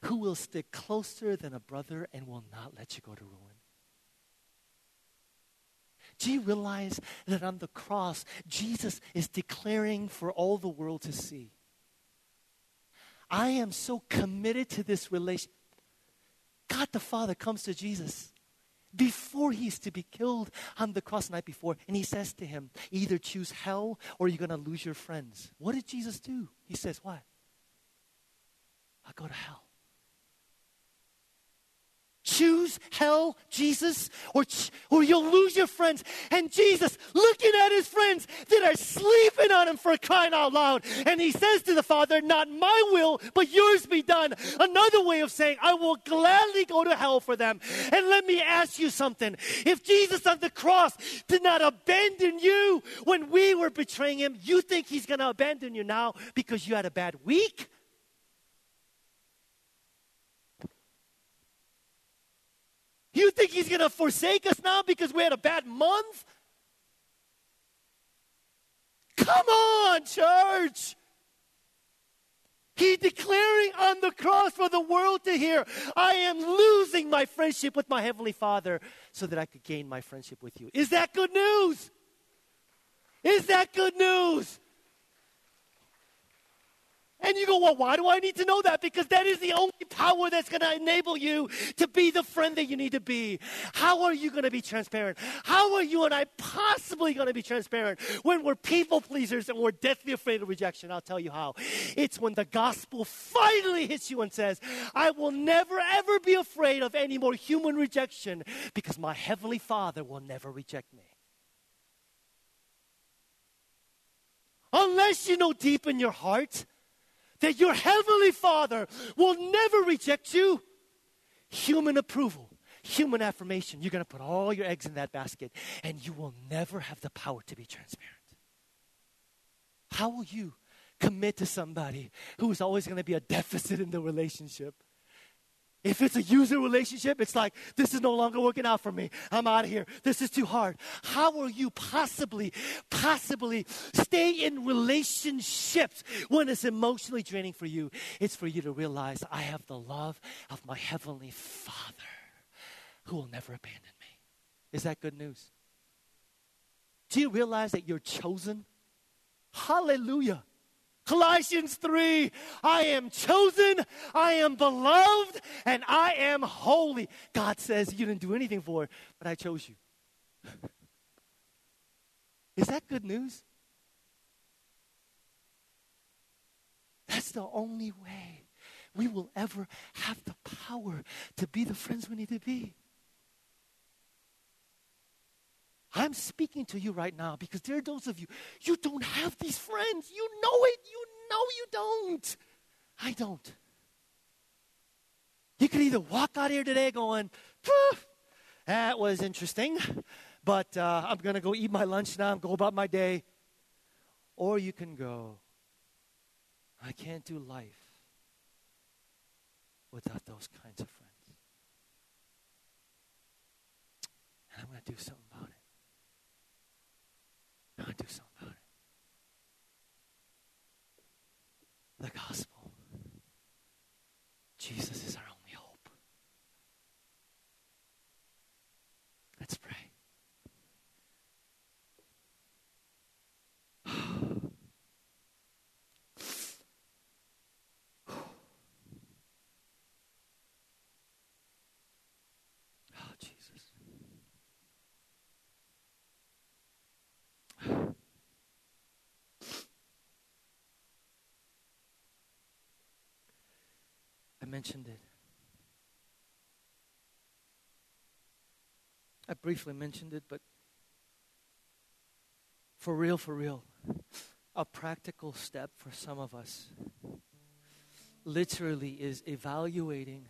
Speaker 1: who will stick closer than a brother and will not let you go to ruin? Do you realize that on the cross, Jesus is declaring for all the world to see? I am so committed to this relation. God the Father comes to Jesus before he's to be killed on the cross the night before. And he says to him, either choose hell or you're going to lose your friends. What did Jesus do? He says, what? I'll go to hell. Choose hell, Jesus, or, or you'll lose your friends. And Jesus, looking at his friends that are sleeping on him for crying out loud, and he says to the Father, Not my will, but yours be done. Another way of saying, I will gladly go to hell for them. And let me ask you something. If Jesus on the cross did not abandon you when we were betraying him, you think he's going to abandon you now because you had a bad week? You think he's going to forsake us now because we had a bad month? Come on, church. He declaring on the cross for the world to hear, I am losing my friendship with my Heavenly Father so that I could gain my friendship with you. Is that good news? Is that good news? And you go, well, why do I need to know that? Because that is the only power that's going to enable you to be the friend that you need to be. How are you going to be transparent? How are you and I possibly going to be transparent when we're people pleasers and we're deathly afraid of rejection? I'll tell you how. It's when the gospel finally hits you and says, I will never ever be afraid of any more human rejection because my heavenly Father will never reject me. Unless you know deep in your heart that your heavenly Father will never reject you. Human approval, human affirmation. You're going to put all your eggs in that basket, and you will never have the power to be transparent. How will you commit to somebody who is always going to be a deficit in the relationship? If it's a user relationship, it's like, this is no longer working out for me. I'm out of here. This is too hard. How will you possibly, possibly stay in relationships when it's emotionally draining for you? It's for you to realize I have the love of my Heavenly Father who will never abandon me. Is that good news? Do you realize that you're chosen? Hallelujah. Colossians 3 I am chosen, I am beloved, and I am holy. God says you didn't do anything for it, but I chose you. *laughs* Is that good news? That's the only way we will ever have the power to be the friends we need to be. I'm speaking to you right now because there are those of you, you don't have these friends. You know it. You know you don't. I don't. You could either walk out here today going, that was interesting, but uh, I'm going to go eat my lunch now and go about my day. Or you can go, I can't do life without those kinds of friends. And I'm going to do something to do something about it. The gospel. Jesus is our only hope. Let's pray. Mentioned it. I briefly mentioned it, but for real, for real, a practical step for some of us literally is evaluating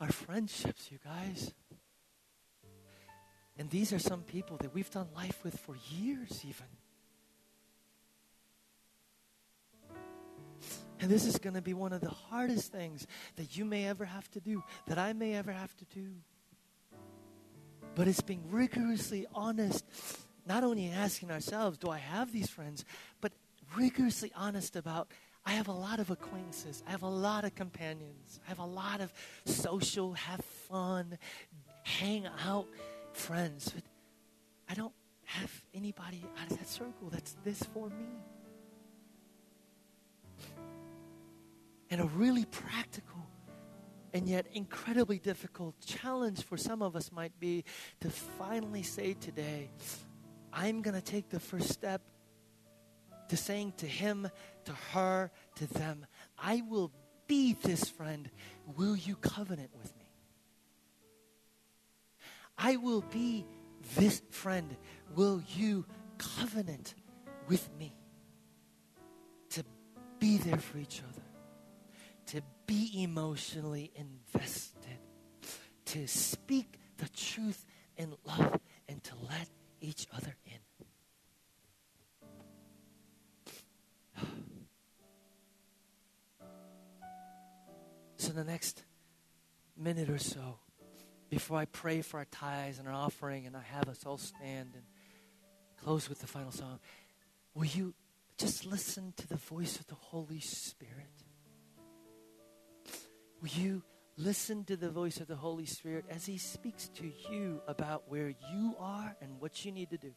Speaker 1: our friendships, you guys. And these are some people that we've done life with for years, even. And this is going to be one of the hardest things that you may ever have to do, that I may ever have to do. But it's being rigorously honest, not only asking ourselves, do I have these friends, but rigorously honest about, I have a lot of acquaintances, I have a lot of companions, I have a lot of social, have fun, hang out friends. But I don't have anybody out of that circle that's this for me. And a really practical and yet incredibly difficult challenge for some of us might be to finally say today, I'm going to take the first step to saying to him, to her, to them, I will be this friend. Will you covenant with me? I will be this friend. Will you covenant with me to be there for each other, be emotionally invested, to speak the truth in love, and to let each other in? *sighs* So, the next minute or so, before I pray for our tithes and our offering, and I have us all stand and close with the final song, will you just listen to the voice of the Holy Spirit? Will you listen to the voice of the Holy Spirit as He speaks to you about where you are and what you need to do?